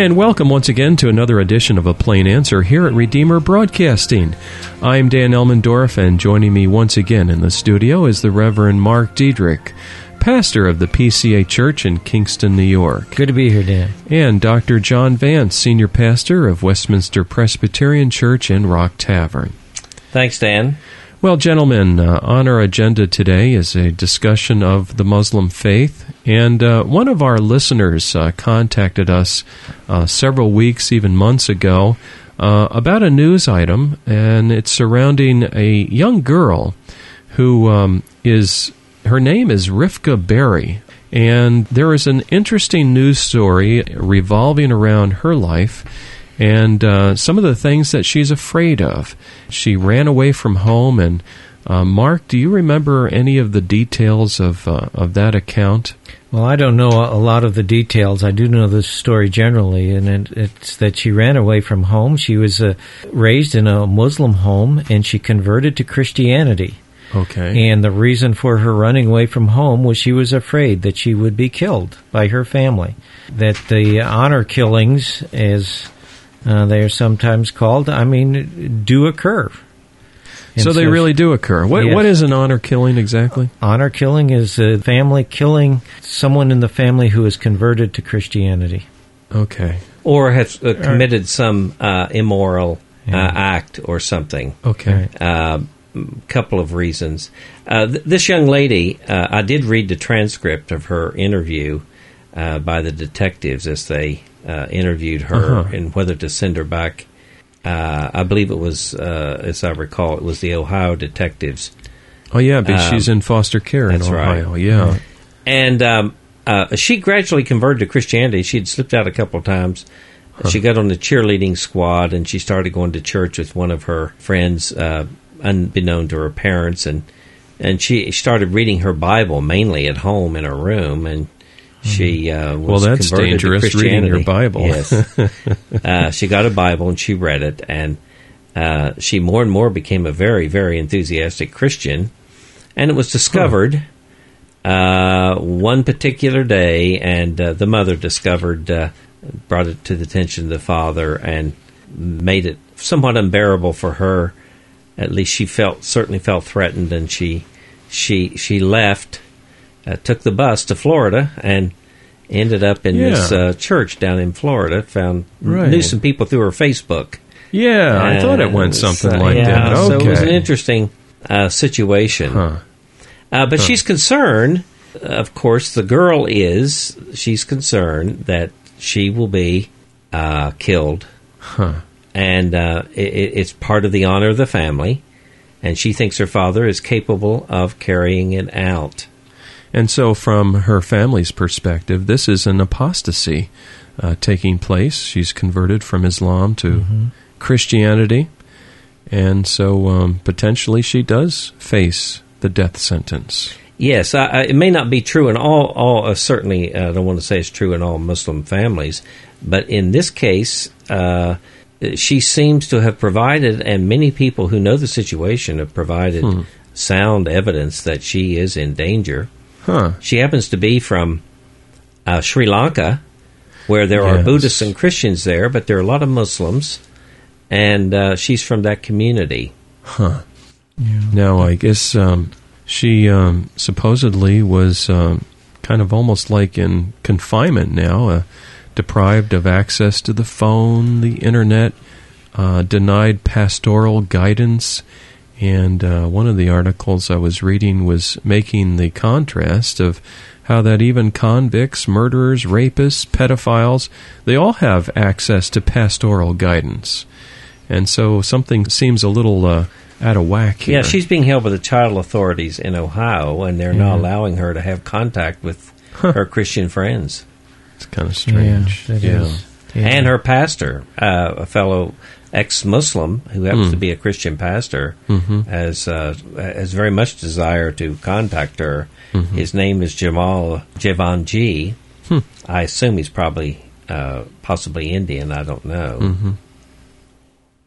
And welcome once again to another edition of A Plain Answer here at Redeemer Broadcasting. I'm Dan Elmendorf, and joining me once again in the studio is the Reverend Mark Diedrich, pastor of the PCA Church in Kingston, New York. Good to be here, Dan. And Dr. John Vance, senior pastor of Westminster Presbyterian Church in Rock Tavern. Thanks, Dan. Well, gentlemen, uh, on our agenda today is a discussion of the Muslim faith. And uh, one of our listeners uh, contacted us uh, several weeks, even months ago, uh, about a news item, and it's surrounding a young girl who um, is, her name is Rifqa Bary. And there is an interesting news story revolving around her life and uh, some of the things that she's afraid of. She ran away from home, and uh, Mark, do you remember any of the details of uh, of that account? Well, I don't know a lot of the details. I do know the story generally, and it, it's that she ran away from home. She was uh, raised in a Muslim home, and she converted to Christianity. Okay. And the reason for her running away from home was she was afraid that she would be killed by her family. That the honor killings, as uh, they are sometimes called, I mean, do occur. And so they so really do occur. What, yes. what is an honor killing exactly? Honor killing is a family killing someone in the family who is converted to Christianity. Okay. Or has uh, committed some uh, immoral uh, act or something. Okay. A uh, couple of reasons. Uh, th- this young lady, I did read the transcript of her interview by the detectives as they uh, interviewed her uh-huh. and whether to send her back. Uh, I believe it was, uh, as I recall, it was the Ohio detectives. Oh yeah, because um, she's in foster care in Ohio. Right. Yeah, and um, uh, she gradually converted to Christianity. She had slipped out a couple of times. Huh. She got on the cheerleading squad, and she started going to church with one of her friends, uh, unbeknown to her parents, and and she started reading her Bible mainly at home in her room, and she uh, well, that's dangerous. Reading your Bible. yes, uh, she got a Bible and she read it, and uh, she more and more became a very, very enthusiastic Christian. And it was discovered huh. one particular day, and uh, the mother discovered, uh, brought it to the attention of the father, and made it somewhat unbearable for her. At least she felt certainly felt threatened, and she she she left uh, took the bus to Florida and ended up in yeah. this uh, church down in Florida. Found right. knew some people through her Facebook. Yeah, I thought it went something like yeah, that. Okay. So it was an interesting uh, situation. Huh. Uh, but huh. she's concerned. Of course, the girl is. She's concerned that she will be uh, killed, huh. and uh, it, it's part of the honor of the family. And she thinks her father is capable of carrying it out. And so, from her family's perspective, this is an apostasy uh, taking place. She's converted from Islam to mm-hmm. Christianity. And so, um, potentially, she does face the death sentence. Yes, I, I, it may not be true in all. All uh, certainly, uh, I don't want to say it's true in all Muslim families, but in this case, uh, she seems to have provided, and many people who know the situation have provided hmm. sound evidence that she is in danger. Huh. She happens to be from uh, Sri Lanka, where there yes. are Buddhists and Christians there, but there are a lot of Muslims, and uh, she's from that community. Huh. Yeah. Now, I guess um, she um, supposedly was um, kind of almost like in confinement now, uh, deprived of access to the phone, the internet, uh, denied pastoral guidance and uh, one of the articles I was reading was making the contrast of how that even convicts, murderers, rapists, pedophiles, they all have access to pastoral guidance. And so something seems a little uh, out of whack here. Yeah, she's being held by the child authorities in Ohio, and they're yeah. not allowing her to have contact with huh. her Christian friends. It's kind of strange. Yeah, yeah. yeah. And her pastor, uh, a fellow ex-Muslim who happens mm. to be a Christian pastor mm-hmm. has uh, has very much desire to contact her. Mm-hmm. His name is Jamal Jivanjee. Hmm. I assume he's probably uh, possibly Indian. I don't know. Mm-hmm.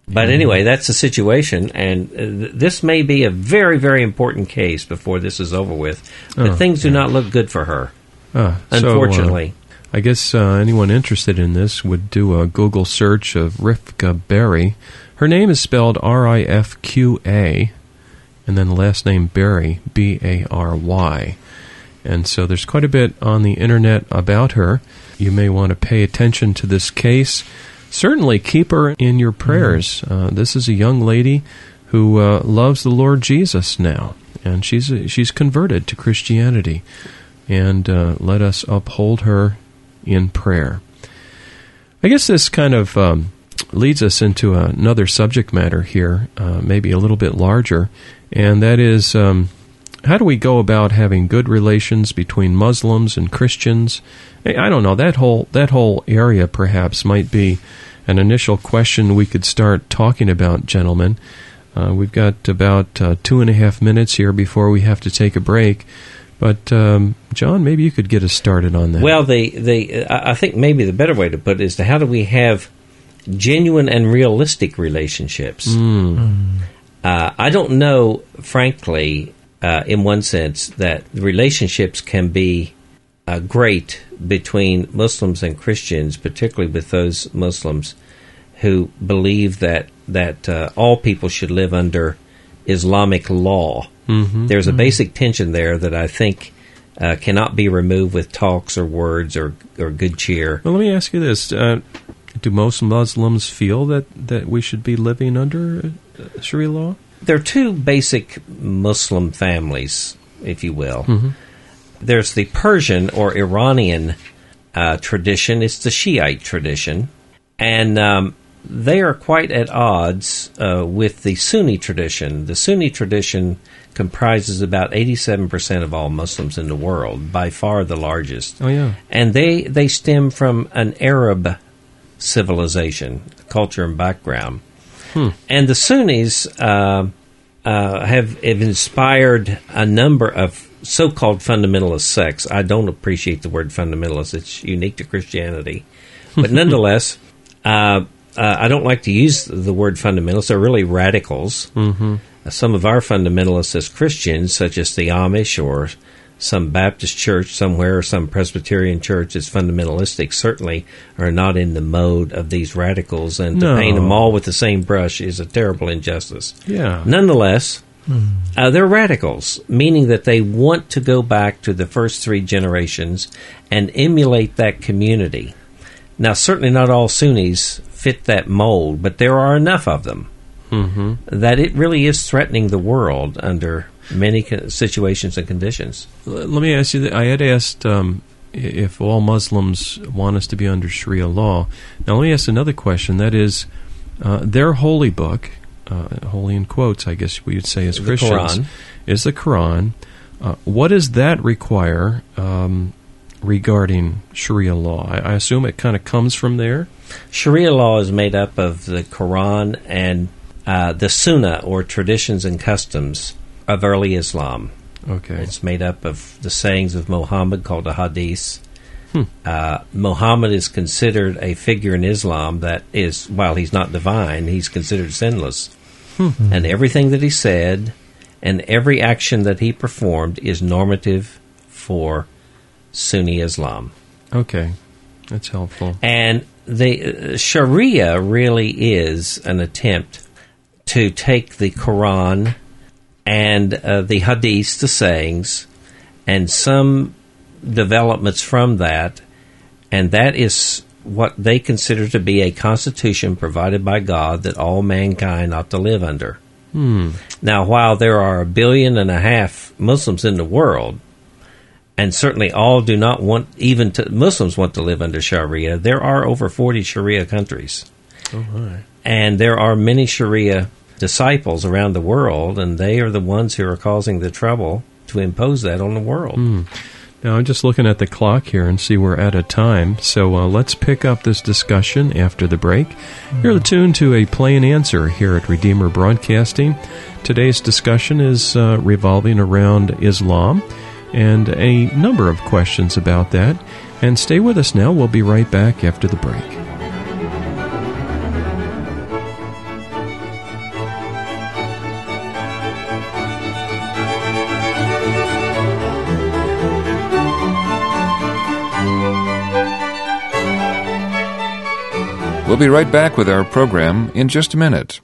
But anyway, that's the situation, and uh, this may be a very, very important case before this is over with. But oh, things do yeah. not look good for her, uh, unfortunately. So, I guess uh, anyone interested in this would do a Google search of Rifqa Bary. Her name is spelled R I F Q A, and then the last name Bary, B A R Y. And so there's quite a bit on the internet about her. You may want to pay attention to this case. Certainly keep her in your prayers. Uh, this is a young lady who uh, loves the Lord Jesus now, and she's she's converted to Christianity. And uh, let us uphold her in prayer. I guess this kind of um, leads us into another subject matter here, uh, maybe a little bit larger, and that is um, how do we go about having good relations between Muslims and Christians? I don't know that whole that whole area perhaps might be an initial question we could start talking about, gentlemen. Uh, we've got about uh, two and a half minutes here before we have to take a break. But um, John, maybe you could get us started on that. Well, the the I think maybe the better way to put it is to how do we have genuine and realistic relationships? Mm. Uh, I don't know, frankly, uh, in one sense, that relationships can be uh, great between Muslims and Christians, particularly with those Muslims who believe that that uh, all people should live under Islamic law. Mm-hmm. There's a basic tension there that I think uh, cannot be removed with talks or words or or good cheer. Well, let me ask you this: uh, Do most Muslims feel that that we should be living under uh, Sharia law? There are two basic Muslim families, if you will. Mm-hmm. There's the Persian or Iranian uh, tradition. It's the Shiite tradition, and um, they are quite at odds uh, with the Sunni tradition. The Sunni tradition comprises about 87% of all Muslims in the world, by far the largest. Oh yeah, And they, they stem from an Arab civilization, culture and background. Hmm. And the Sunnis uh, uh, have, have inspired a number of so-called fundamentalist sects. I don't appreciate the word fundamentalist; it's unique to Christianity, but nonetheless, uh, uh, I don't like to use the word fundamentalists. They're really radicals. mm-hmm. Uh, some of our fundamentalists as Christians, such as the Amish or some Baptist church somewhere or some Presbyterian church is fundamentalistic, certainly are not in the mode of these radicals, and No. to paint them all with the same brush is a terrible injustice. yeah. Nonetheless, uh, they're radicals, meaning that they want to go back to the first three generations and emulate that community. Now, certainly not all Sunnis fit that mold, but there are enough of them Mm-hmm. that it really is threatening the world under many co- situations and conditions. Let me ask you. That. I had asked um, if all Muslims want us to be under Sharia law. Now, let me ask another question. That is, uh, their holy book, uh, holy in quotes, I guess we would say as The Christians, Quran. is the Quran. Uh, what does that require um, regarding Sharia law? I, I assume it kind of comes from there. Sharia law is made up of the Quran and uh, the Sunnah, or traditions and customs of early Islam. Okay. It's made up of the sayings of Muhammad called the hadith. Hmm. Uh, Muhammad is considered a figure in Islam that is, while he's not divine, he's considered sinless. And everything that he said and every action that he performed is normative for Sunni Islam. Okay. That's helpful. And the uh, Sharia really is an attempt to take the Quran and uh, the Hadiths, the sayings, and some developments from that, and that is what they consider to be a constitution provided by God that all mankind ought to live under. Hmm. Now, while there are a billion and a half Muslims in the world, and certainly all do not want, even to, Muslims want to live under Sharia, there are over 40 Sharia countries. Oh. And there are many Sharia disciples around the world, and they are the ones who are causing the trouble to impose that on the world. Now, I'm just looking at the clock here and see we're at a time, so uh, let's pick up this discussion after the break. You're tuned to a plain answer here at Redeemer Broadcasting. Today's discussion is uh, revolving around Islam and a number of questions about that. And stay with us now. We'll be right back after the break. We'll be right back with our program in just a minute.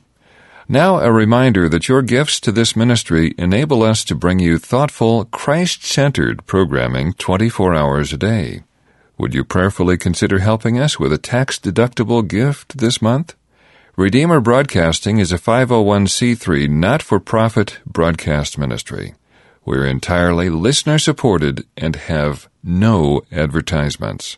Now, a reminder that your gifts to this ministry enable us to bring you thoughtful, Christ centered programming 24 hours a day. Would you prayerfully consider helping us with a tax deductible gift this month? Redeemer Broadcasting is a 501c3 not for profit broadcast ministry. We're entirely listener supported and have no advertisements.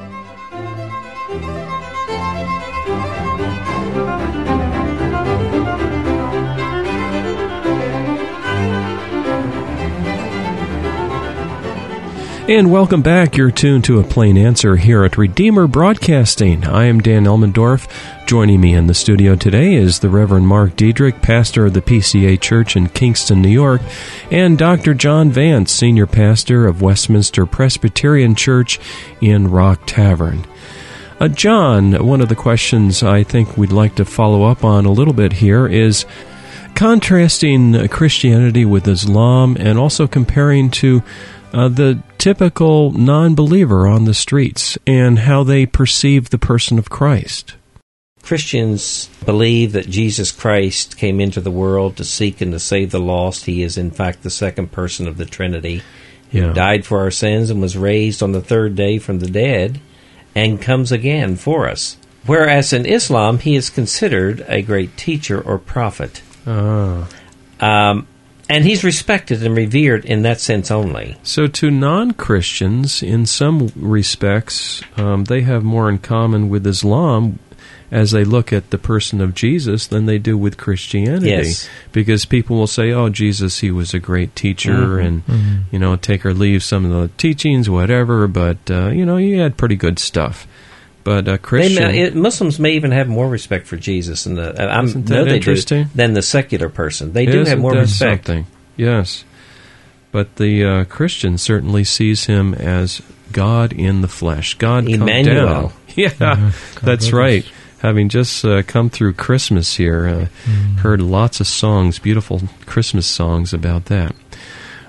And welcome back. You're tuned to a plain answer here at Redeemer Broadcasting. I am Dan Elmendorf. Joining me in the studio today is the Reverend Mark Diedrich, pastor of the PCA Church in Kingston, New York, and Dr. John Vance, senior pastor of Westminster Presbyterian Church in Rock Tavern. Uh, John, one of the questions I think we'd like to follow up on a little bit here is contrasting Christianity with Islam and also comparing to uh, the typical non believer on the streets and how they perceive the person of Christ. Christians believe that Jesus Christ came into the world to seek and to save the lost. He is, in fact, the second person of the Trinity. Yeah. Who died for our sins and was raised on the third day from the dead and comes again for us. Whereas in Islam, he is considered a great teacher or prophet. Ah. Um, and he's respected and revered in that sense only. So, to non Christians, in some respects, um, they have more in common with Islam as they look at the person of Jesus than they do with Christianity. Yes. Because people will say, oh, Jesus, he was a great teacher, Mhm. and, Mhm. you know, take or leave some of the teachings, whatever, but, uh, you know, he had pretty good stuff. But uh, Christian. may, it, Muslims may even have more respect for Jesus than the, I Isn't know that they do, than the secular person. They do have Isn't more that respect. Something? Yes. But the uh, Christian certainly sees him as God in the flesh. God come Emmanuel. down. Yeah, God that's right. Having just uh, come through Christmas here, uh, Mm. heard lots of songs, beautiful Christmas songs about that.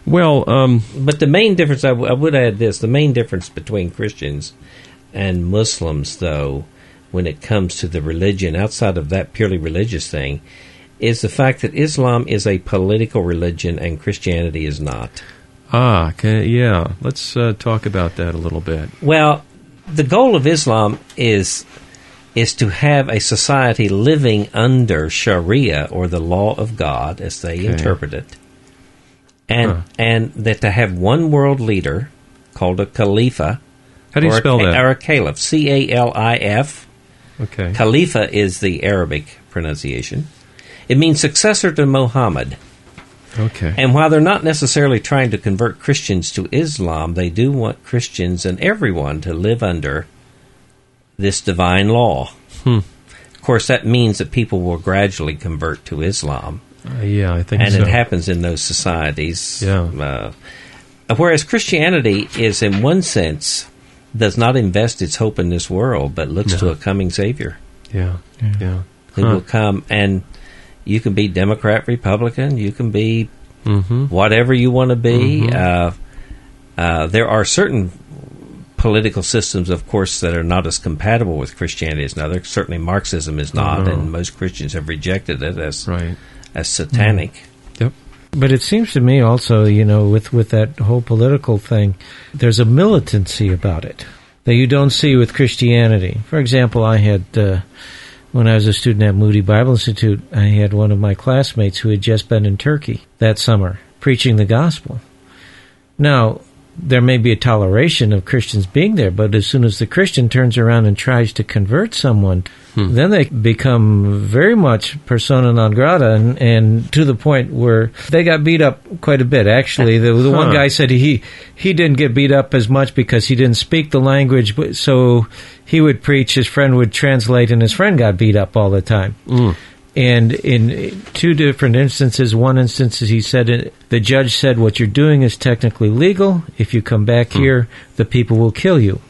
Well, um, But the main difference, I, w- I would add this: the main difference between Christians and Muslims, though, when it comes to the religion, outside of that purely religious thing, is the fact that Islam is a political religion and Christianity is not. ah, okay, yeah, let's uh, talk about that a little bit. Well, the goal of Islam is is to have a society living under Sharia or the law of God, as they Okay. interpret it, and Huh. and that to have one world leader called a Khalifa. How do you spell a, that? Or a caliph. C A L I F. Okay. Khalifa is the Arabic pronunciation. It means successor to Muhammad. Okay. And while they're not necessarily trying to convert Christians to Islam, they do want Christians and everyone to live under this divine law. Hmm. Of course, that means that people will gradually convert to Islam, Uh, yeah, I think so. and so. it happens in those societies. Yeah. Uh, whereas Christianity is, in one sense, does not invest its hope in this world, but looks No. to a coming Savior Yeah, Yeah. yeah. who Huh. will come and you can be Democrat, Republican, you can be Mm-hmm. whatever you want to be. Mhm. Uh, uh, there are certain political systems, of course, that are not as compatible with Christianity as another. Certainly, Marxism is not, no. and most Christians have rejected it as Right. as satanic. Yep. But it seems to me also, you know, with, with that whole political thing, there's a militancy about it that you don't see with Christianity. For example, I had, uh, when I was a student at Moody Bible Institute, I had one of my classmates who had just been in Turkey that summer preaching the gospel. Now, there may be a toleration of Christians being there, but as soon as the Christian turns around and tries to convert someone, Hmm. then they become very much persona non grata, and, and to the point where they got beat up quite a bit. Actually, the, the one guy said he he didn't get beat up as much because he didn't speak the language, but so he would preach, his friend would translate, and his friend got beat up all the time. Mm. And in two different instances, one instance he said uh, the judge said, "What you're doing is technically legal. If you come back hmm. here, the people will kill you."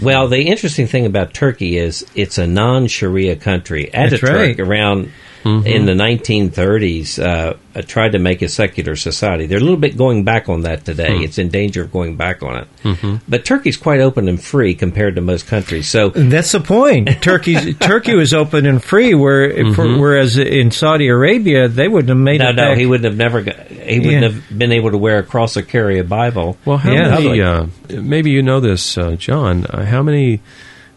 Well, the interesting thing about Turkey is it's a non-Sharia country. That's Ataturk, right. around Mm-hmm. in the 1930s, uh, uh, tried to make a secular society. They're a little bit going back on that today. Hmm. It's in danger of going back on it. Mm-hmm. But Turkey's quite open and free compared to most countries. So that's the point. Turkey's Turkey was open and free, where for, whereas in Saudi Arabia they wouldn't have made no, it no, back. he wouldn't have never. Got, he wouldn't Yeah. have been able to wear a cross or carry a Bible. Well, how Yeah. many? Uh, maybe you know this, uh, John. Uh, how many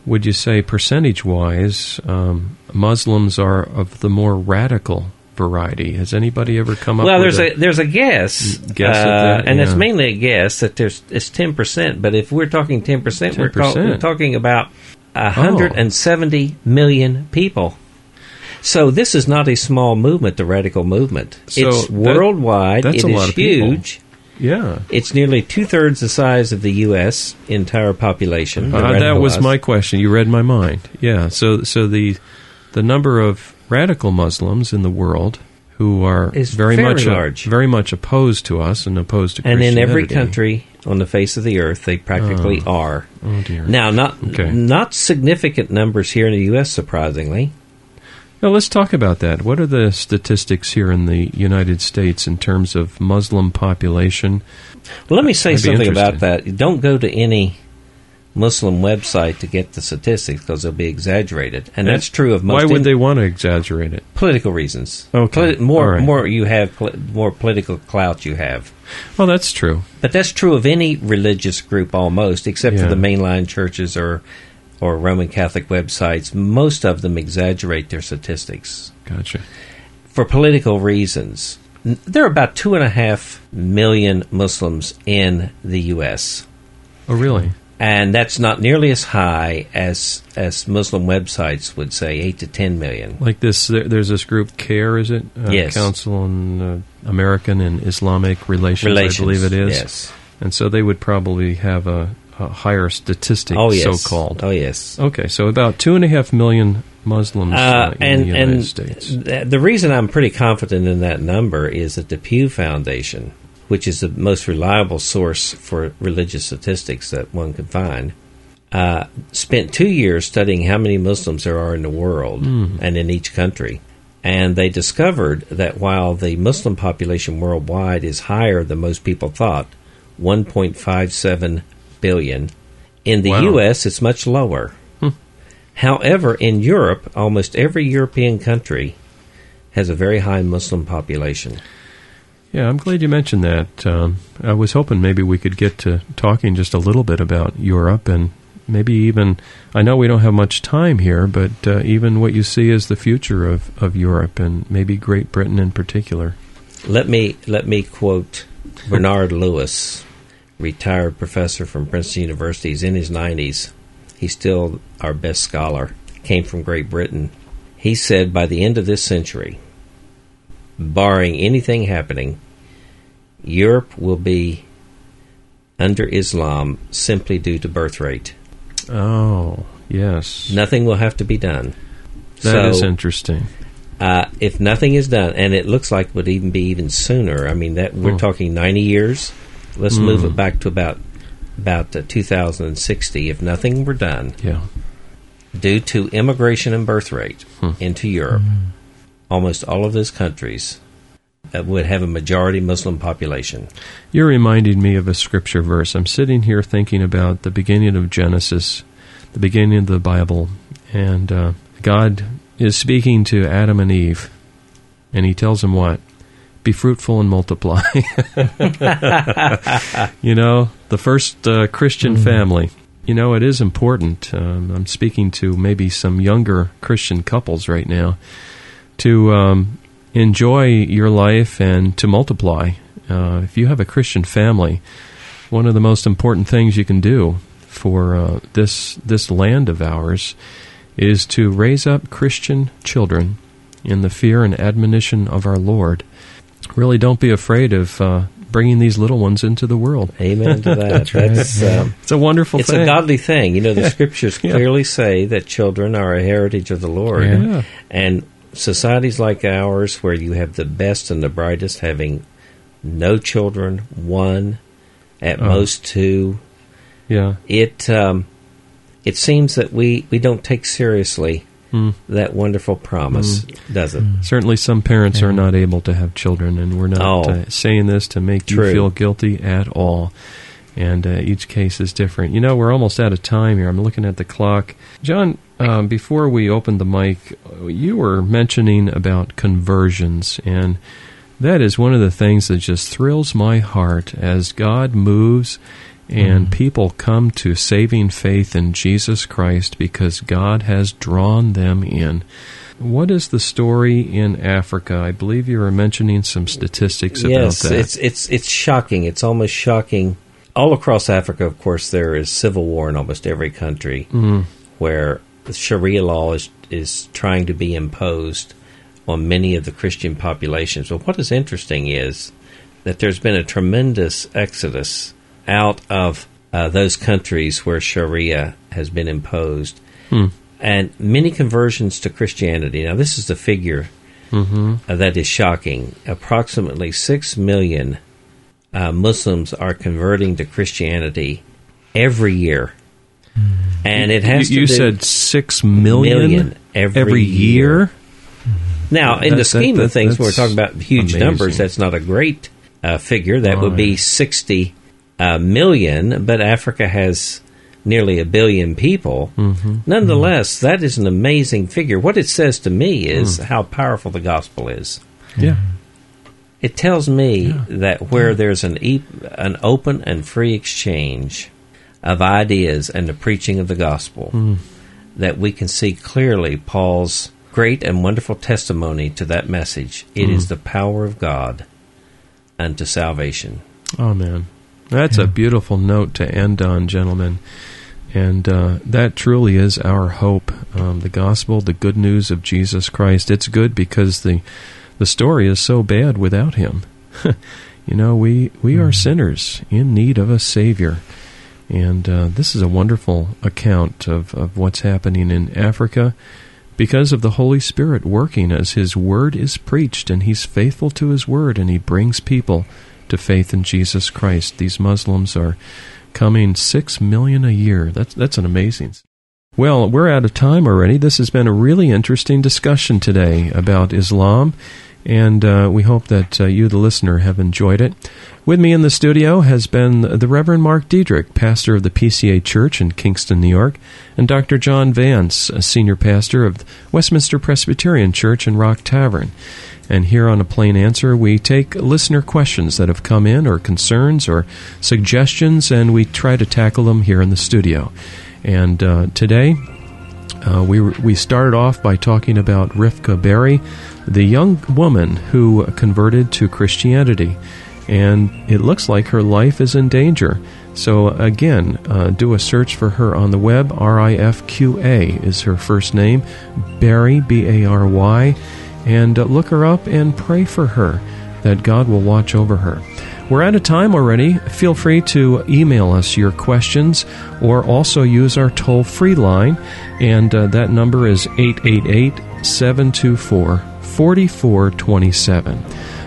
would you say, percentage-wise, um, Muslims are of the more radical variety? Has anybody ever come up? Well, with there's a, there's a guess, Guess uh, that, and it's mainly a guess that there's it's ten percent. But if we're talking ten percent, we're, call, 10%. we're talking about Oh. hundred and seventy million people. So this is not a small movement, the radical movement. So it's that- worldwide. that's It a is lot of people. Yeah. It's nearly two thirds the size of the U.S. entire population. Uh, that was my question. You read my mind. Yeah. So, so the the number of radical Muslims in the world who are Is very, very much large. very much opposed to us and opposed to and in every country on the face of the earth, they practically are. Oh dear. Now, not Okay. not significant numbers here in the U.S. Surprisingly. Now let's talk about that. What are the statistics here in the United States in terms of Muslim population? Well, let me say something about that. Don't go to any Muslim website to get the statistics because they'll be exaggerated, and that's true of most Why would in- they want to exaggerate it? political reasons. Okay. Poli- more right. more you have, poli- more political clout you have. Well, that's true. But that's true of any religious group almost, except Yeah. for the mainline churches or or Roman Catholic websites. Most of them exaggerate their statistics Gotcha. for political reasons. There are about two and a half million Muslims in the U.S. Oh, really? and that's not nearly as high as as Muslim websites would say, eight to ten million. Like this, there, there's this group, CAIR, is it? Uh, Yes. Council on uh, American and Islamic Relations, Relations, I believe it is. Yes. And so they would probably have a, a higher statistic, Oh yes. so-called. Oh yes. Okay, so about two and a half million Muslims uh, Uh, in and the United and States. th- the reason I'm pretty confident in that number is that the Pew Foundation, which is the most reliable source for religious statistics that one can find, uh, spent two years studying how many Muslims there are in the world and in each country. And they discovered that while the Muslim population worldwide is higher than most people thought, 1.57 billion, in the Wow. U.S. it's much lower. However, in Europe, almost every European country has a very high Muslim population. Yeah, I'm glad you mentioned that. Um, I was hoping maybe we could get to talking just a little bit about Europe and maybe even, I know we don't have much time here, but uh, even what you see as the future of, of Europe and maybe Great Britain in particular. Let me let me quote Bernard Lewis, retired professor from Princeton University. He's in his 90s. He's still our best scholar. Came from Great Britain. He said by the end of this century, barring anything happening, Europe will be under Islam simply due to birth rate. Oh, yes. Nothing will have to be done. That is So- interesting. Uh, if nothing is done, and it looks like it would even be even sooner. I mean, that we're Hmm. talking ninety years. Let's move Hmm. it back to about about uh, 2060. If nothing were done Yeah. due to immigration and birth rate Hmm. into Europe, almost all of those countries uh, would have a majority Muslim population. You're reminding me of a scripture verse. I'm sitting here thinking about the beginning of Genesis, the beginning of the Bible, and uh, God is speaking to Adam and Eve, and He tells them what? Be fruitful and multiply. you know, the first uh, Christian family. You know, it is important. Um, I'm speaking to maybe some younger Christian couples right now to um, enjoy your life and to multiply. Uh, if you have a Christian family, one of the most important things you can do for uh, this this land of ours is to raise up Christian children in the fear and admonition of our Lord. Really, don't be afraid of uh, bringing these little ones into the world. Amen to that. That's, right. Um, it's a wonderful it's thing. a godly thing. You know, the scriptures Yeah. clearly say that children are a heritage of the Lord. Yeah. And societies like ours, where you have the best and the brightest having no children, one, at Oh. most two, Yeah. it um, it seems that we, we don't take seriously Mm. that wonderful promise, does it? Certainly, some parents are not able to have children, and we're not Oh. uh, saying this to make True. you feel guilty at all. And uh, each case is different. You know, we're almost out of time here. I'm looking at the clock. John, um, before we opened the mic, you were mentioning about conversions, and that is one of the things that just thrills my heart as God moves and people come to saving faith in Jesus Christ because God has drawn them in. What is the story in Africa? I believe you were mentioning some statistics yes, about that. it's it's it's shocking. It's almost shocking. All across Africa, of course, there is civil war in almost every country Mm. where Sharia law is is trying to be imposed on many of the Christian populations. But what is interesting is that there's been a tremendous exodus out of uh, those countries where Sharia has been imposed, Hmm. and many conversions to Christianity. Now, this is the figure Mm-hmm. uh, that is shocking. Approximately 6 million uh, Muslims are converting to Christianity every year. And it has you, you said six million, million every, every year. Now, in That- the scheme that- of things, when we're talking about huge amazing. numbers. That's not a great uh, figure. That would be Right. 60 uh, million, but Africa has nearly a billion people. Mm-hmm. Nonetheless, that is an amazing figure. What it says to me Mm. is how powerful the gospel is. Yeah. It tells me that where there's an e- an open and free exchange of ideas and the preaching of the gospel, Mm. that we can see clearly Paul's great and wonderful testimony to that message. It is the power of God unto salvation. Oh that's a beautiful note to end on, gentlemen. And uh, that truly is our hope. Um, the gospel, the good news of Jesus Christ. It's good because the the story is so bad without Him. you know, we we are sinners in need of a Savior, and uh, this is a wonderful account of of what's happening in Africa. Because of the Holy Spirit working as His Word is preached, and He's faithful to His Word, and He brings people to faith in Jesus Christ. These Muslims are coming six million a year. That's that's an amazing. Well, we're out of time already. This has been a really interesting discussion today about Islam, and uh, we hope that uh, you, the listener, have enjoyed it. With me in the studio has been the Reverend Mark Diedrich, pastor of the PCA Church in Kingston, New York, and Dr. John Vance, a senior pastor of Westminster Presbyterian Church in Rock Tavern. And here on A Plain Answer, we take listener questions that have come in, or concerns, or suggestions, and we try to tackle them here in the studio. And uh, today, uh, we we started off by talking about Rifqa Bary, the young woman who converted to Christianity, and it looks like her life is in danger. So again, uh, do a search for her on the web. R I F Q A is her first name, Bary B A R Y, and uh, look her up and pray for her that God will watch over her. We're out of time already. Feel free to email us your questions or also use our toll free line, and uh, that number is 888 724 4427.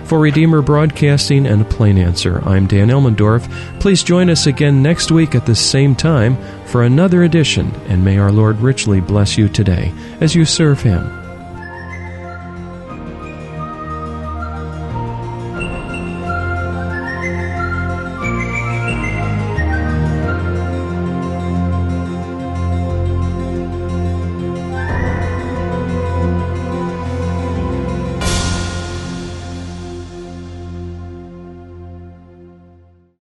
For Redeemer Broadcasting and Plain Answer, I'm Dan Elmendorf. Please join us again next week at the same time for another edition, and may our Lord richly bless you today as you serve Him.